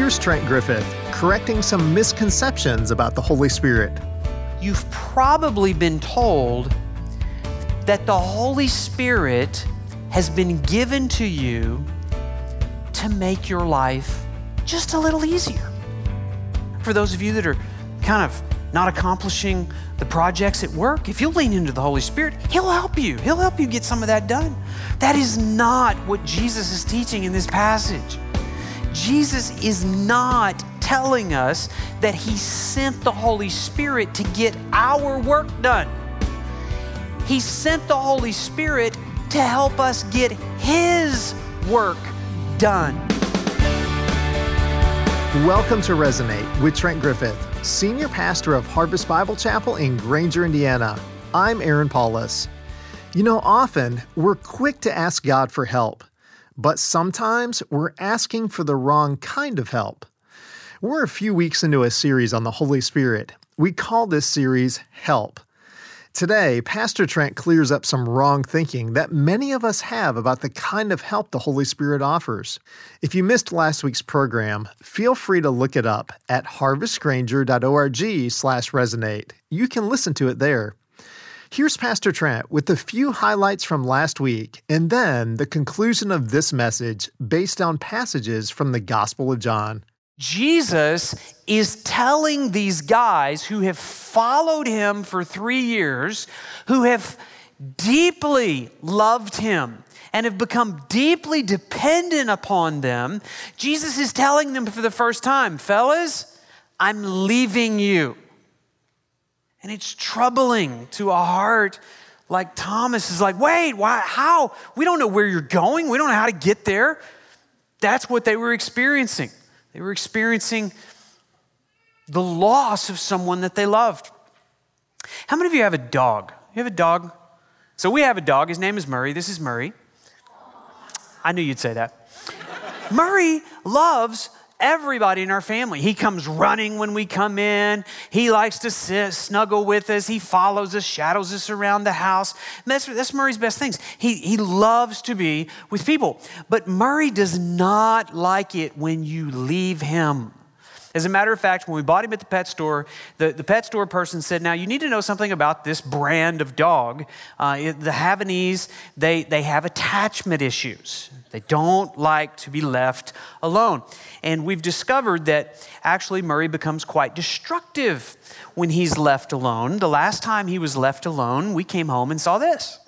Here's Trent Griffith correcting some misconceptions about the Holy Spirit. You've probably been told that the Holy Spirit has been given to you to make your life just a little easier. For those of you that are kind of not accomplishing the projects at work, if you'll lean into the Holy Spirit, He'll help you. He'll help you get some of that done. That is not what Jesus is teaching in this passage. Jesus is not telling us that He sent the Holy Spirit to get our work done. He sent the Holy Spirit to help us get His work done. Welcome to Resonate with Trent Griffith, Senior Pastor of Harvest Bible Chapel in Granger, Indiana. I'm Aaron Paulus. You know, often we're quick to ask God for help, but sometimes we're asking for the wrong kind of help. We're a few weeks into a series on the Holy Spirit. We call this series Help. Today, Pastor Trent clears up some wrong thinking that many of us have about the kind of help the Holy Spirit offers. If you missed last week's program, feel free to look it up at harvestgranger.org/resonate. You can listen to it there. Here's Pastor Trent with a few highlights from last week and then the conclusion of this message based on passages from the Gospel of John. Jesus is telling these guys who have followed him for three years, who have deeply loved him and have become deeply dependent upon them, Jesus is telling them for the first time, fellas, I'm leaving you. And it's troubling to a heart like Thomas is like, wait, why, how? We don't know where you're going. We don't know how to get there. That's what they were experiencing. They were experiencing the loss of someone that they loved. How many of you have a dog? You have a dog? So we have a dog. His name is Murray. This is Murray. I knew you'd say that. Murray loves everybody in our family. He comes running when we come in. He likes to sit, snuggle with us. He follows us, shadows us around the house. That's, that's Murray's best things. He, he loves to be with people. But Murray does not like it when you leave him. As a matter of fact, when we bought him at the pet store, the, the pet store person said, Now, you need to know something about this brand of dog. Uh, the Havanese, they, they have attachment issues. They don't like to be left alone. And we've discovered that actually Murray becomes quite destructive when he's left alone. The last time he was left alone, we came home and saw this.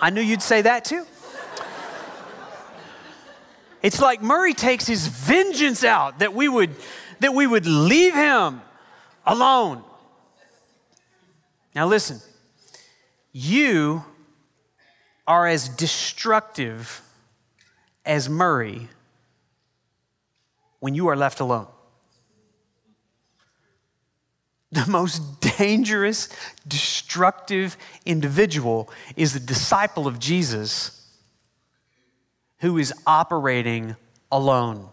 I knew you'd say that too. It's like Murray takes his vengeance out that we would that we would leave him alone. Now listen. You are as destructive as Murray when you are left alone. The most dangerous, destructive individual is the disciple of Jesus who is operating alone.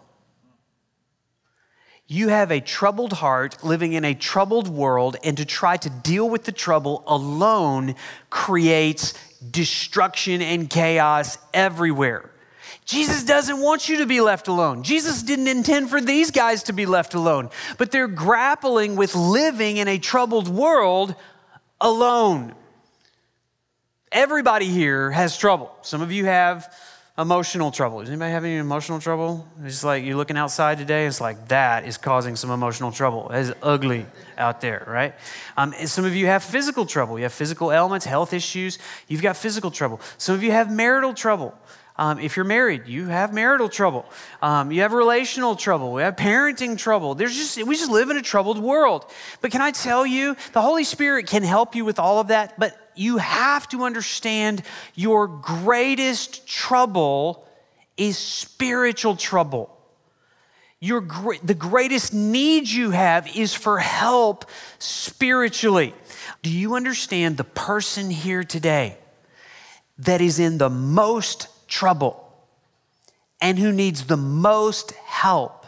You have a troubled heart living in a troubled world, and to try to deal with the trouble alone creates destruction and chaos everywhere. Jesus doesn't want you to be left alone. Jesus didn't intend for these guys to be left alone, but they're grappling with living in a troubled world alone. Everybody here has trouble. Some of you have emotional trouble. Does anybody have any emotional trouble? It's like you're looking outside today, it's like that is causing some emotional trouble. It's ugly out there, right? Um, some of you have physical trouble. You have physical ailments, health issues. You've got physical trouble. Some of you have marital trouble. Um, if you're married, you have marital trouble. Um, you have relational trouble. We have parenting trouble. There's just we just live in a troubled world. But can I tell you, the Holy Spirit can help you with all of that. But you have to understand your greatest trouble is spiritual trouble. Your the greatest need you have is for help spiritually. Do you understand the person here today that is in the most trouble and who needs the most help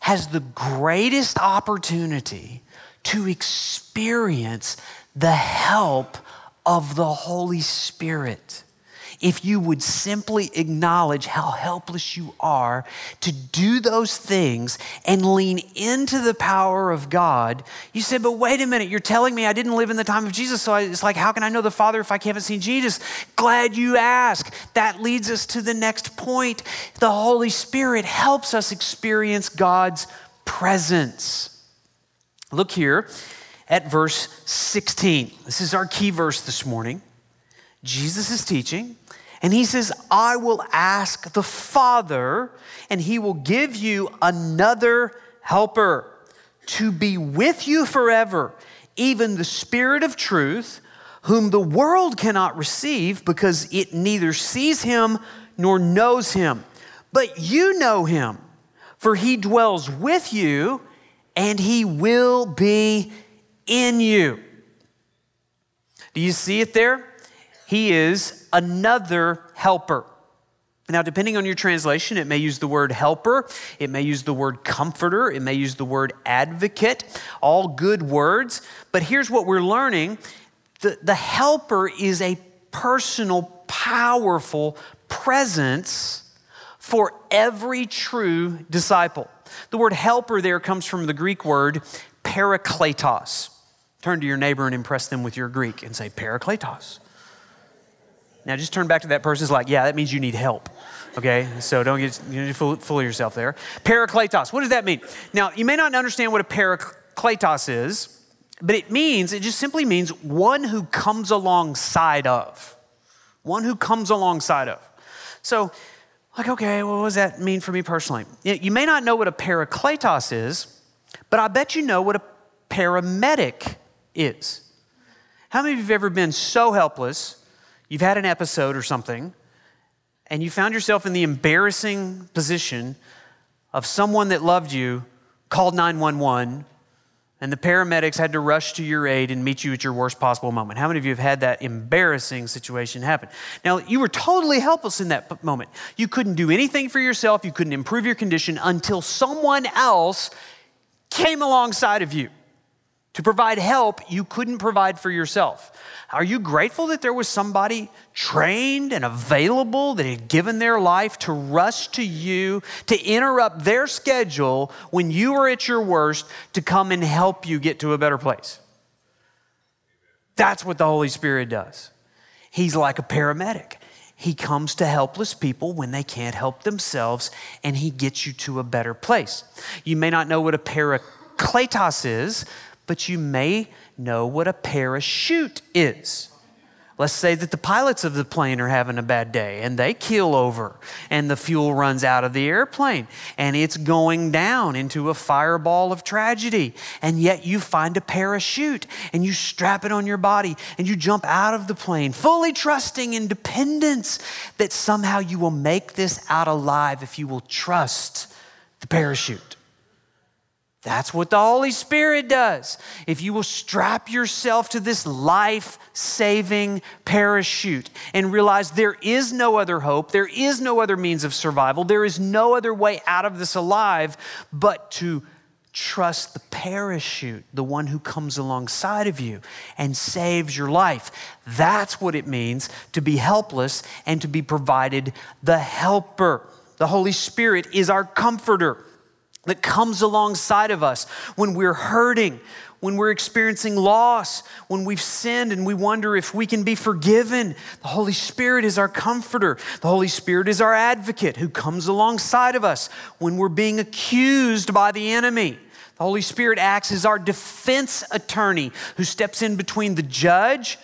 has the greatest opportunity to experience the help of the Holy Spirit. if you would simply acknowledge how helpless you are to do those things and lean into the power of God. You said, but wait a minute, you're telling me I didn't live in the time of Jesus, so it's like, how can I know the Father if I haven't seen Jesus? Glad you ask. That leads us to the next point. The Holy Spirit helps us experience God's presence. Look here at verse 16. This is our key verse this morning. Jesus is teaching, and he says, I will ask the Father, and he will give you another helper to be with you forever, even the Spirit of truth, whom the world cannot receive because it neither sees him nor knows him. But you know him, for he dwells with you and he will be in you. Do you see it there? He is another helper. Now, depending on your translation, it may use the word helper, it may use the word comforter, it may use the word advocate, all good words. But here's what we're learning the, the helper is a personal, powerful presence for every true disciple. The word helper there comes from the Greek word parakletos. Turn to your neighbor and impress them with your Greek and say, parakletos. Now just turn back to that person. It's like, yeah, that means you need help. Okay, so don't get you know, fool, fool yourself there. Parakletos. What does that mean? Now you may not understand what a parakletos is, but it means it just simply means one who comes alongside of, one who comes alongside of. So, like, okay, well, what does that mean for me personally? You may not know what a parakletos is, but I bet you know what a paramedic is. How many of you have ever been so helpless? You've had an episode or something, and you found yourself in the embarrassing position of someone that loved you called 911 and the paramedics had to rush to your aid and meet you at your worst possible moment. How many of you have had that embarrassing situation happen? Now, you were totally helpless in that moment. You couldn't do anything for yourself, you couldn't improve your condition until someone else came alongside of you to provide help you couldn't provide for yourself. Are you grateful that there was somebody trained and available that had given their life to rush to you, to interrupt their schedule when you were at your worst, to come and help you get to a better place? That's what the Holy Spirit does. He's like a paramedic. He comes to helpless people when they can't help themselves, and he gets you to a better place. You may not know what a parakletos is, but you may know what a parachute is. Let's say that the pilots of the plane are having a bad day and they keel over and the fuel runs out of the airplane and it's going down into a fireball of tragedy. And yet you find a parachute and you strap it on your body and you jump out of the plane, fully trusting in dependence that somehow you will make this out alive if you will trust the parachute. That's what the Holy Spirit does. If you will strap yourself to this life saving parachute and realize there is no other hope, there is no other means of survival, there is no other way out of this alive but to trust the parachute, the one who comes alongside of you and saves your life. That's what it means to be helpless and to be provided the helper. The Holy Spirit is our comforter that comes alongside of us when we're hurting, when we're experiencing loss, when we've sinned and we wonder if we can be forgiven. The Holy Spirit is our comforter. The Holy Spirit is our advocate who comes alongside of us when we're being accused by the enemy. The Holy Spirit acts as our defense attorney who steps in between the judge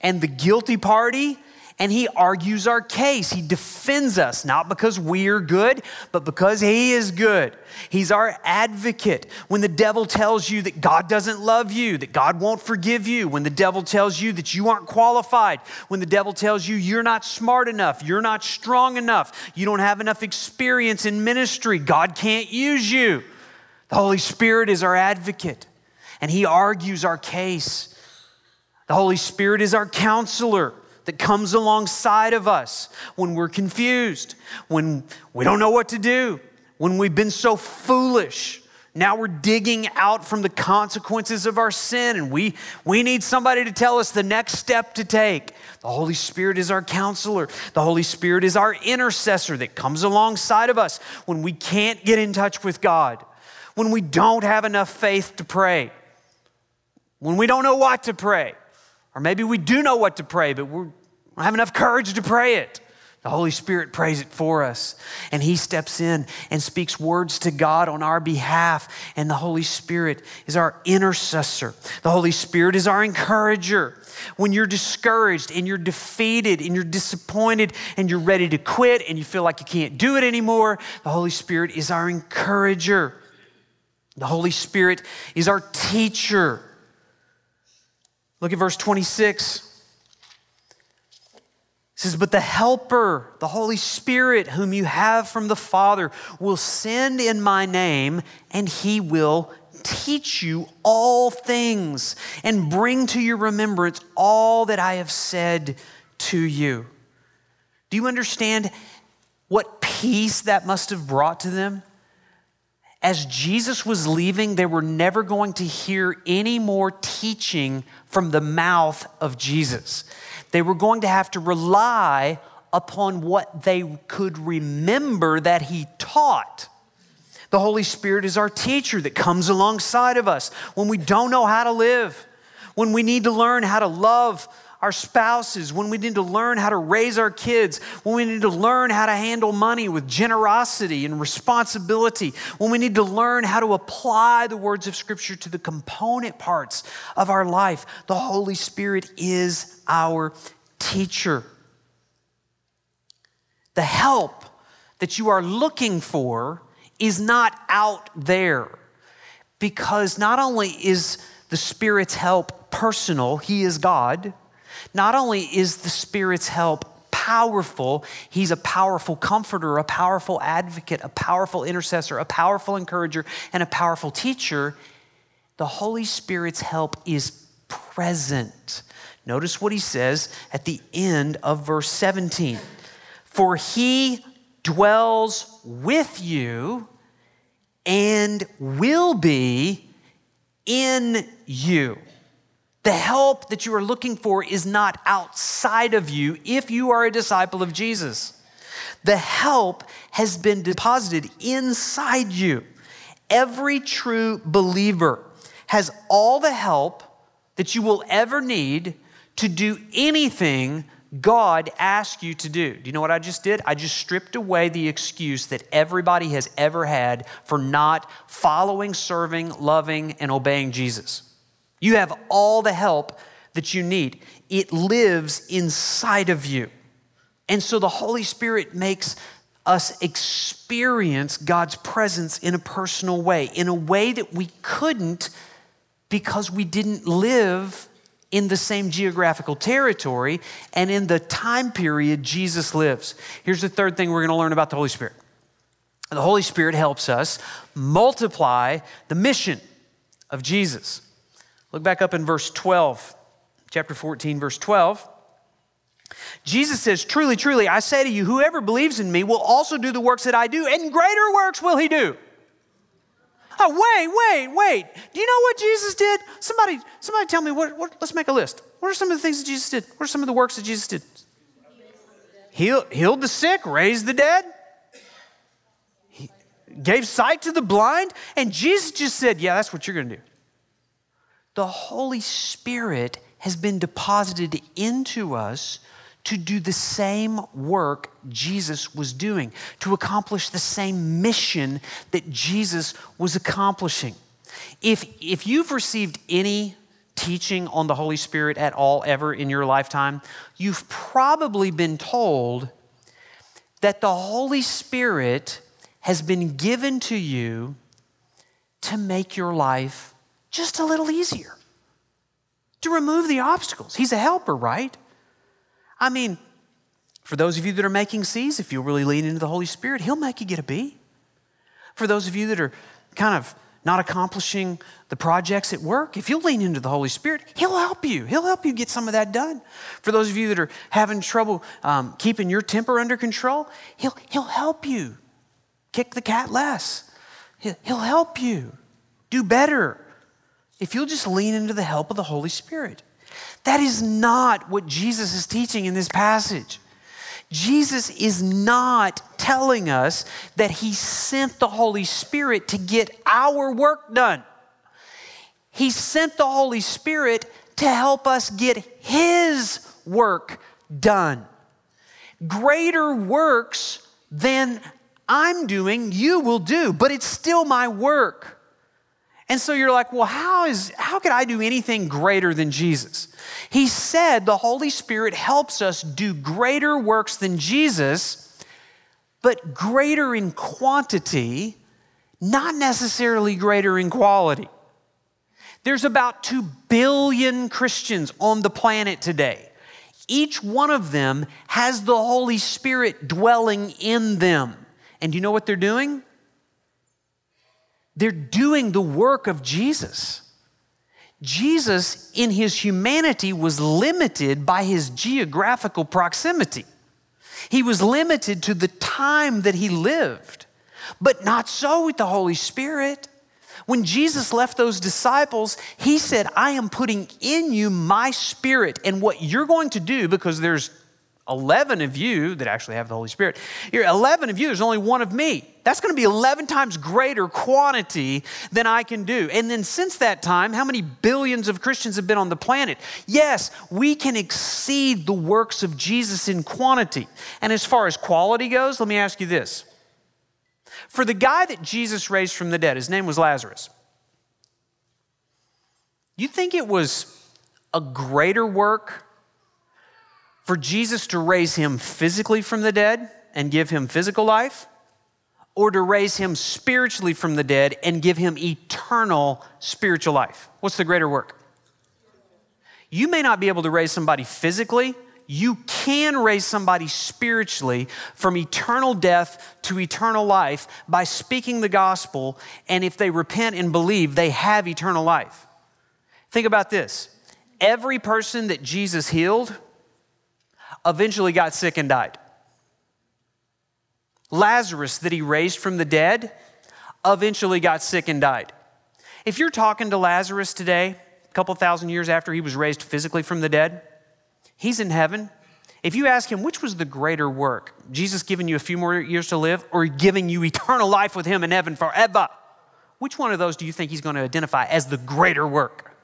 and the guilty party and he argues our case. He defends us, not because we are good, but because he is good. He's our advocate. When the devil tells you that God doesn't love you, that God won't forgive you, when the devil tells you that you aren't qualified, when the devil tells you you're not smart enough, you're not strong enough, you don't have enough experience in ministry, God can't use you. The Holy Spirit is our advocate, and he argues our case. The Holy Spirit is our counselor that comes alongside of us when we're confused, when we don't know what to do, when we've been so foolish Now we're digging out from the consequences of our sin, and we, we need somebody to tell us the next step to take. The Holy Spirit is our counselor. The Holy Spirit is our intercessor that comes alongside of us when we can't get in touch with God, when we don't have enough faith to pray, when we don't know what to pray, or maybe we do know what to pray, but we don't have enough courage to pray it. The Holy Spirit prays it for us, and He steps in and speaks words to God on our behalf. And the Holy Spirit is our intercessor. The Holy Spirit is our encourager. When you're discouraged and you're defeated and you're disappointed and you're ready to quit and you feel like you can't do it anymore, the Holy Spirit is our encourager. The Holy Spirit is our teacher. Look at verse 26. It says, But the Helper, the Holy Spirit, whom you have from the Father, will send in my name, and he will teach you all things and bring to your remembrance all that I have said to you. Do you understand what peace that must have brought to them? As Jesus was leaving, they were never going to hear any more teaching from the mouth of Jesus. They were going to have to rely upon what they could remember that he taught. The Holy Spirit is our teacher that comes alongside of us when we don't know how to live, when we need to learn how to love our spouses, when we need to learn how to raise our kids, when we need to learn how to handle money with generosity and responsibility, when we need to learn how to apply the words of Scripture to the component parts of our life. The Holy Spirit is our teacher. The help that you are looking for is not out there because not only is the Spirit's help personal, He is God not only is the Spirit's help powerful, He's a powerful comforter, a powerful advocate, a powerful intercessor, a powerful encourager, and a powerful teacher. The Holy Spirit's help is present. Notice what he says at the end of verse 17 For he dwells with you and will be in you. The help that you are looking for is not outside of you if you are a disciple of Jesus. The help has been deposited inside you. Every true believer has all the help that you will ever need to do anything God asks you to do. Do you know what I just did? I just stripped away the excuse that everybody has ever had for not following, serving, loving, and obeying Jesus. You have all the help that you need. It lives inside of you. And so the Holy Spirit makes us experience God's presence in a personal way, in a way that we couldn't because we didn't live in the same geographical territory and in the time period Jesus lives. Here's the third thing we're going to learn about the Holy Spirit the Holy Spirit helps us multiply the mission of Jesus. Look back up in verse 12, chapter 14, verse 12. Jesus says, Truly, truly, I say to you, whoever believes in me will also do the works that I do, and greater works will he do. Oh, wait, wait, wait. Do you know what Jesus did? Somebody, somebody tell me, what, what, let's make a list. What are some of the things that Jesus did? What are some of the works that Jesus did? Healed, healed the sick, raised the dead, he gave sight to the blind, and Jesus just said, Yeah, that's what you're going to do the Holy Spirit has been deposited into us to do the same work Jesus was doing, to accomplish the same mission that Jesus was accomplishing. If, if you've received any teaching on the Holy Spirit at all ever in your lifetime, you've probably been told that the Holy Spirit has been given to you to make your life just a little easier, to remove the obstacles. He's a helper, right? I mean, for those of you that are making C's, if you'll really lean into the Holy Spirit, He'll make you get a B. For those of you that are kind of not accomplishing the projects at work, if you'll lean into the Holy Spirit, He'll help you. He'll help you get some of that done. For those of you that are having trouble um, keeping your temper under control, He'll, he'll help you kick the cat less. He'll, he'll help you do better if you'll just lean into the help of the Holy Spirit. That is not what Jesus is teaching in this passage. Jesus is not telling us that he sent the Holy Spirit to get our work done. He sent the Holy Spirit to help us get his work done. Greater works than I'm doing, you will do, but it's still my work. And so you're like, well, how is how could I do anything greater than Jesus? He said the Holy Spirit helps us do greater works than Jesus, but greater in quantity, not necessarily greater in quality. There's about 2 billion Christians on the planet today. Each one of them has the Holy Spirit dwelling in them. And you know what they're doing? They're doing the work of Jesus. Jesus, in his humanity, was limited by his geographical proximity. He was limited to the time that he lived, but not so with the Holy Spirit. When Jesus left those disciples, he said, I am putting in you my spirit, and what you're going to do, because there's 11 of you that actually have the Holy Spirit. You're 11 of you, there's only one of me. That's going to be 11 times greater quantity than I can do. And then since that time, how many billions of Christians have been on the planet? Yes, we can exceed the works of Jesus in quantity. And as far as quality goes, let me ask you this. For the guy that Jesus raised from the dead, his name was Lazarus. You think it was a greater work for Jesus to raise him physically from the dead and give him physical life, or to raise him spiritually from the dead and give him eternal spiritual life? What's the greater work? You may not be able to raise somebody physically, you can raise somebody spiritually from eternal death to eternal life by speaking the gospel, and if they repent and believe, they have eternal life. Think about this every person that Jesus healed eventually got sick and died. Lazarus, that he raised from the dead, eventually got sick and died. If you're talking to Lazarus today, a couple thousand years after he was raised physically from the dead, he's in heaven. If you ask him, which was the greater work, Jesus giving you a few more years to live or giving you eternal life with him in heaven forever, which one of those do you think he's going to identify as the greater work?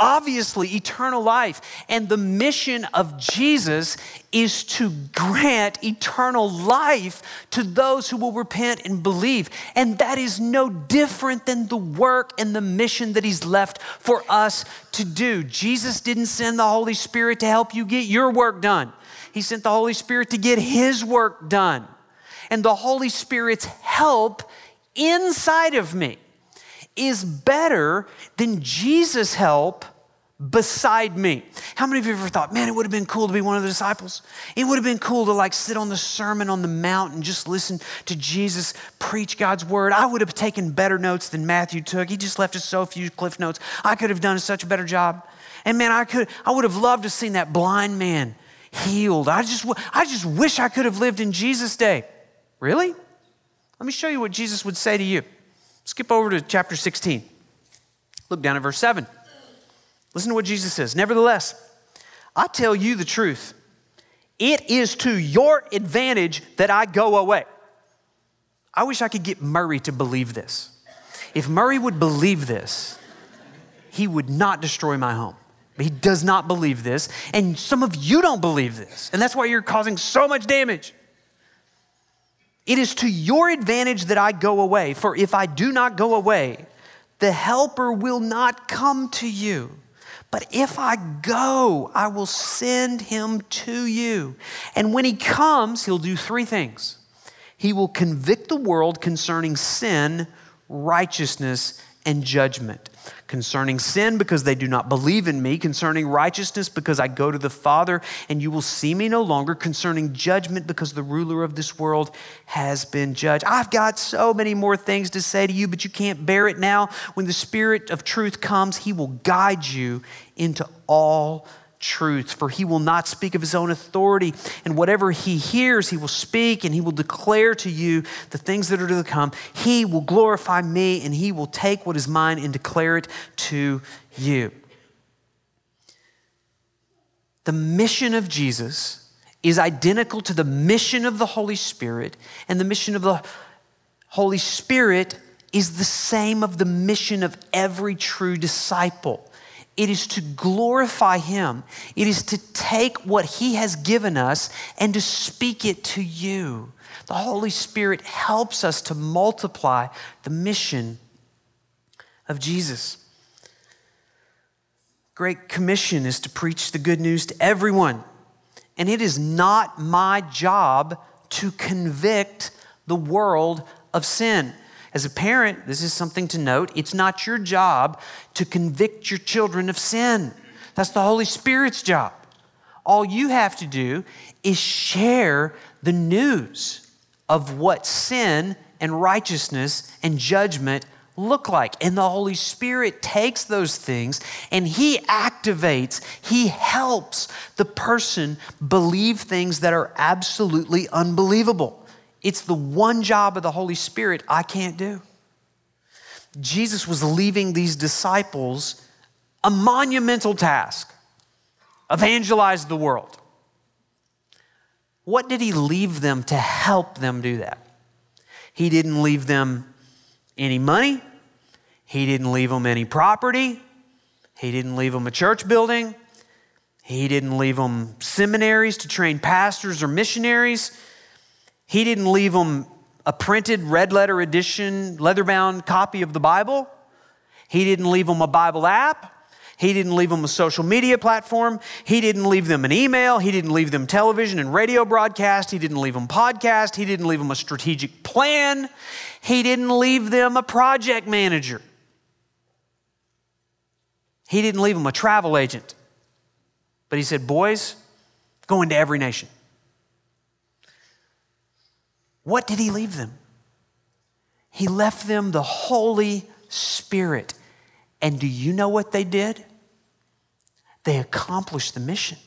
Obviously eternal life. And the mission of Jesus is to grant eternal life to those who will repent and believe. And that is no different than the work and the mission that He's left for us to do. Jesus didn't send the Holy Spirit to help you get your work done, He sent the Holy Spirit to get His work done. And the Holy Spirit's help inside of me is better than Jesus' help beside me. How many of you ever thought, man, it would have been cool to be one of the disciples? It would have been cool to like sit on the Sermon on the Mount and just listen to Jesus preach God's word. I would have taken better notes than Matthew took. He just left us so few cliff notes. I could have done such a better job. And man, I could I would have loved to seen that blind man healed. I just I just wish I could have lived in Jesus' day. Really? Let me show you what Jesus would say to you. Skip over to chapter 16. Look down at verse 7. Listen to what Jesus says. Nevertheless, I tell you the truth. It is to your advantage that I go away. I wish I could get Murray to believe this. If Murray would believe this, he would not destroy my home. But he does not believe this, and some of you don't believe this, and that's why you're causing so much damage. It is to your advantage that I go away, for if I do not go away, the helper will not come to you. But if I go, I will send him to you. And when he comes, he'll do three things he will convict the world concerning sin, righteousness, and judgment concerning sin because they do not believe in me, concerning righteousness because I go to the Father and you will see me no longer, concerning judgment because the ruler of this world has been judged. I've got so many more things to say to you, but you can't bear it now. When the Spirit of truth comes, He will guide you into all truth, for he will not speak of his own authority. And whatever he hears, he will speak, and he will declare to you the things that are to come. He will glorify me, and he will take what is mine and declare it to you. The mission of Jesus is identical to the mission of the Holy Spirit, and the mission of the Holy Spirit is the same of the mission of every true disciple. It is to glorify Him. It is to take what He has given us and to speak it to you. The Holy Spirit helps us to multiply the mission of Jesus. Great Commission is to preach the good news to everyone. And it is not my job to convict the world of sin. As a parent, this is something to note. It's not your job to convict your children of sin, that's the Holy Spirit's job. All you have to do is share the news of what sin and righteousness and judgment look like. And the Holy Spirit takes those things and He activates, He helps the person believe things that are absolutely unbelievable. It's the one job of the Holy Spirit I can't do. Jesus was leaving these disciples a monumental task evangelize the world. What did he leave them to help them do that? He didn't leave them any money, he didn't leave them any property, he didn't leave them a church building, he didn't leave them seminaries to train pastors or missionaries. He didn't leave them a printed red letter edition, leather bound copy of the Bible. He didn't leave them a Bible app. He didn't leave them a social media platform. He didn't leave them an email. He didn't leave them television and radio broadcast. He didn't leave them podcast. He didn't leave them a strategic plan. He didn't leave them a project manager. He didn't leave them a travel agent. But he said, Boys, go into every nation. What did he leave them? He left them the Holy Spirit. And do you know what they did? They accomplished the mission.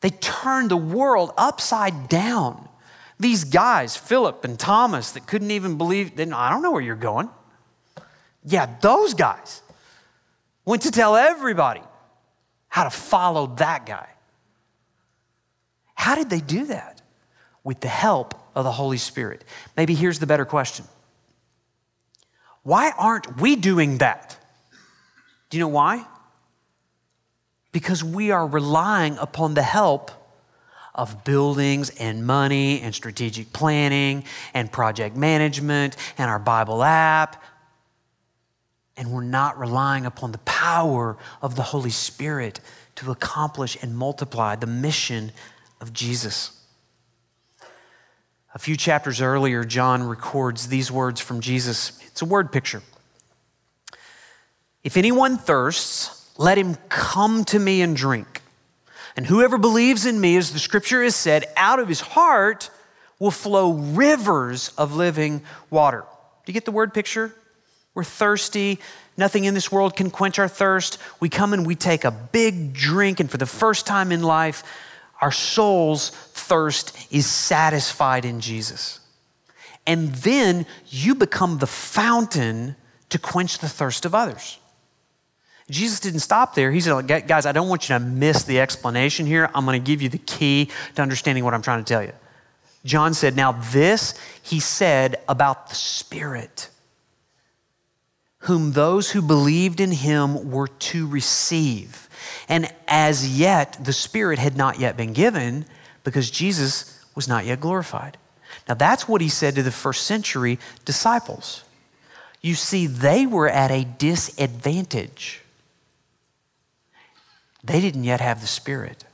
They turned the world upside down. These guys, Philip and Thomas, that couldn't even believe, they, I don't know where you're going. Yeah, those guys went to tell everybody how to follow that guy. How did they do that? With the help of the Holy Spirit. Maybe here's the better question Why aren't we doing that? Do you know why? Because we are relying upon the help of buildings and money and strategic planning and project management and our Bible app. And we're not relying upon the power of the Holy Spirit to accomplish and multiply the mission of Jesus. A few chapters earlier, John records these words from Jesus. It's a word picture. If anyone thirsts, let him come to me and drink. And whoever believes in me, as the scripture has said, out of his heart will flow rivers of living water. Do you get the word picture? We're thirsty. Nothing in this world can quench our thirst. We come and we take a big drink, and for the first time in life, our soul's thirst is satisfied in Jesus. And then you become the fountain to quench the thirst of others. Jesus didn't stop there. He said, Guys, I don't want you to miss the explanation here. I'm going to give you the key to understanding what I'm trying to tell you. John said, Now, this he said about the Spirit, whom those who believed in him were to receive. And as yet, the Spirit had not yet been given because Jesus was not yet glorified. Now, that's what he said to the first century disciples. You see, they were at a disadvantage. They didn't yet have the Spirit.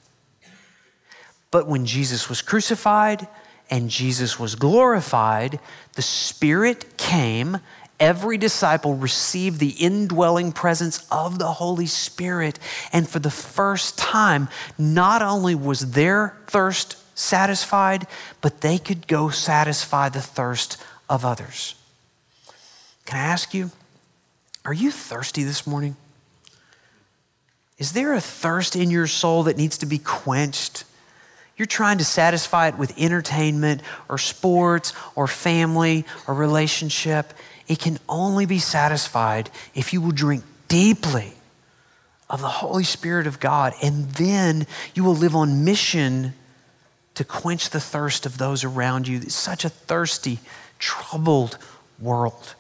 But when Jesus was crucified and Jesus was glorified, the Spirit came every disciple received the indwelling presence of the Holy Spirit. And for the first time, not only was their thirst satisfied, but they could go satisfy the thirst of others. Can I ask you, are you thirsty this morning? Is there a thirst in your soul that needs to be quenched? You're trying to satisfy it with entertainment or sports or family or relationship. It can only be satisfied if you will drink deeply of the Holy Spirit of God, and then you will live on mission to quench the thirst of those around you. It's such a thirsty, troubled world.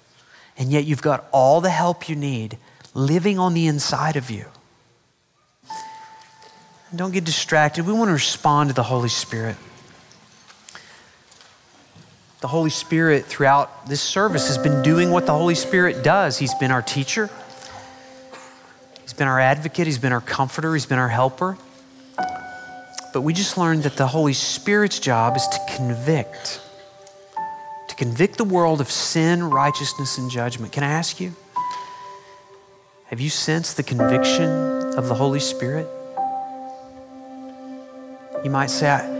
And yet you've got all the help you need living on the inside of you. Don't get distracted. We want to respond to the Holy Spirit. The Holy Spirit, throughout this service, has been doing what the Holy Spirit does. He's been our teacher, He's been our advocate, He's been our comforter, He's been our helper. But we just learned that the Holy Spirit's job is to convict, to convict the world of sin, righteousness, and judgment. Can I ask you? Have you sensed the conviction of the Holy Spirit? You might say,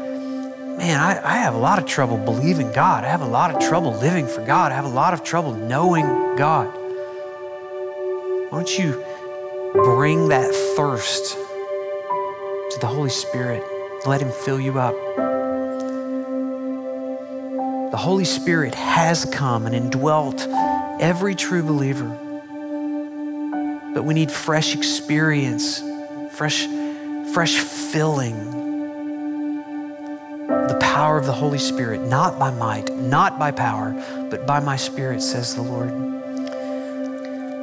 Man, I, I, have a lot of trouble believing God. I have a lot of trouble living for God. I have a lot of trouble knowing God. Why don't you bring that thirst to the Holy Spirit? Let Him fill you up. The Holy Spirit has come and indwelt every true believer. But we need fresh experience, fresh, fresh filling. Power of the Holy Spirit, not by might, not by power, but by my Spirit, says the Lord.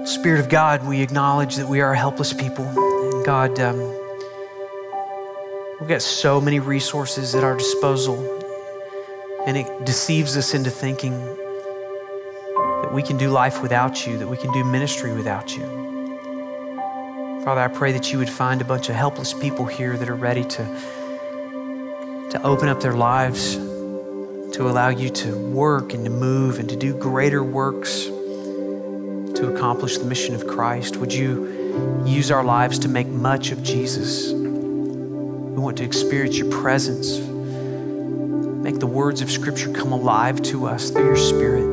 Spirit of God, we acknowledge that we are helpless people. And God, um, We've got so many resources at our disposal, and it deceives us into thinking that we can do life without you, that we can do ministry without you. Father, I pray that you would find a bunch of helpless people here that are ready to, to open up their lives, to allow you to work and to move and to do greater works to accomplish the mission of Christ. Would you use our lives to make much of Jesus? We want to experience your presence. Make the words of Scripture come alive to us through your Spirit.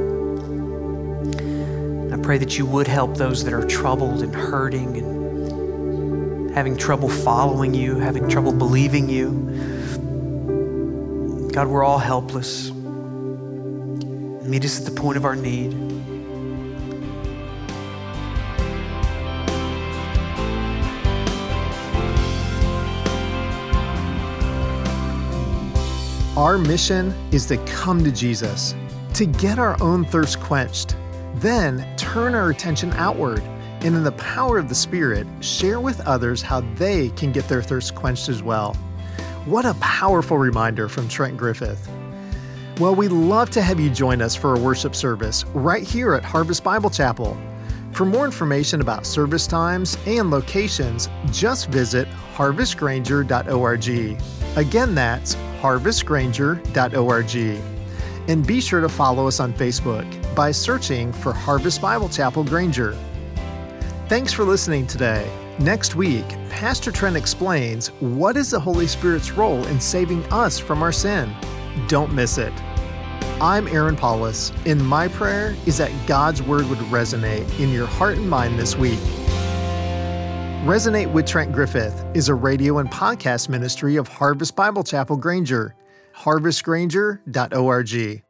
I pray that you would help those that are troubled and hurting and having trouble following you, having trouble believing you. God, we're all helpless. Meet us at the point of our need. Our mission is to come to Jesus, to get our own thirst quenched, then turn our attention outward, and in the power of the Spirit, share with others how they can get their thirst quenched as well. What a powerful reminder from Trent Griffith. Well, we'd love to have you join us for a worship service right here at Harvest Bible Chapel. For more information about service times and locations, just visit harvestgranger.org. Again, that's harvestgranger.org. And be sure to follow us on Facebook by searching for Harvest Bible Chapel Granger. Thanks for listening today. Next week, Pastor Trent explains what is the Holy Spirit's role in saving us from our sin. Don't miss it. I'm Aaron Paulus, and my prayer is that God's Word would resonate in your heart and mind this week. Resonate with Trent Griffith is a radio and podcast ministry of Harvest Bible Chapel Granger, harvestgranger.org.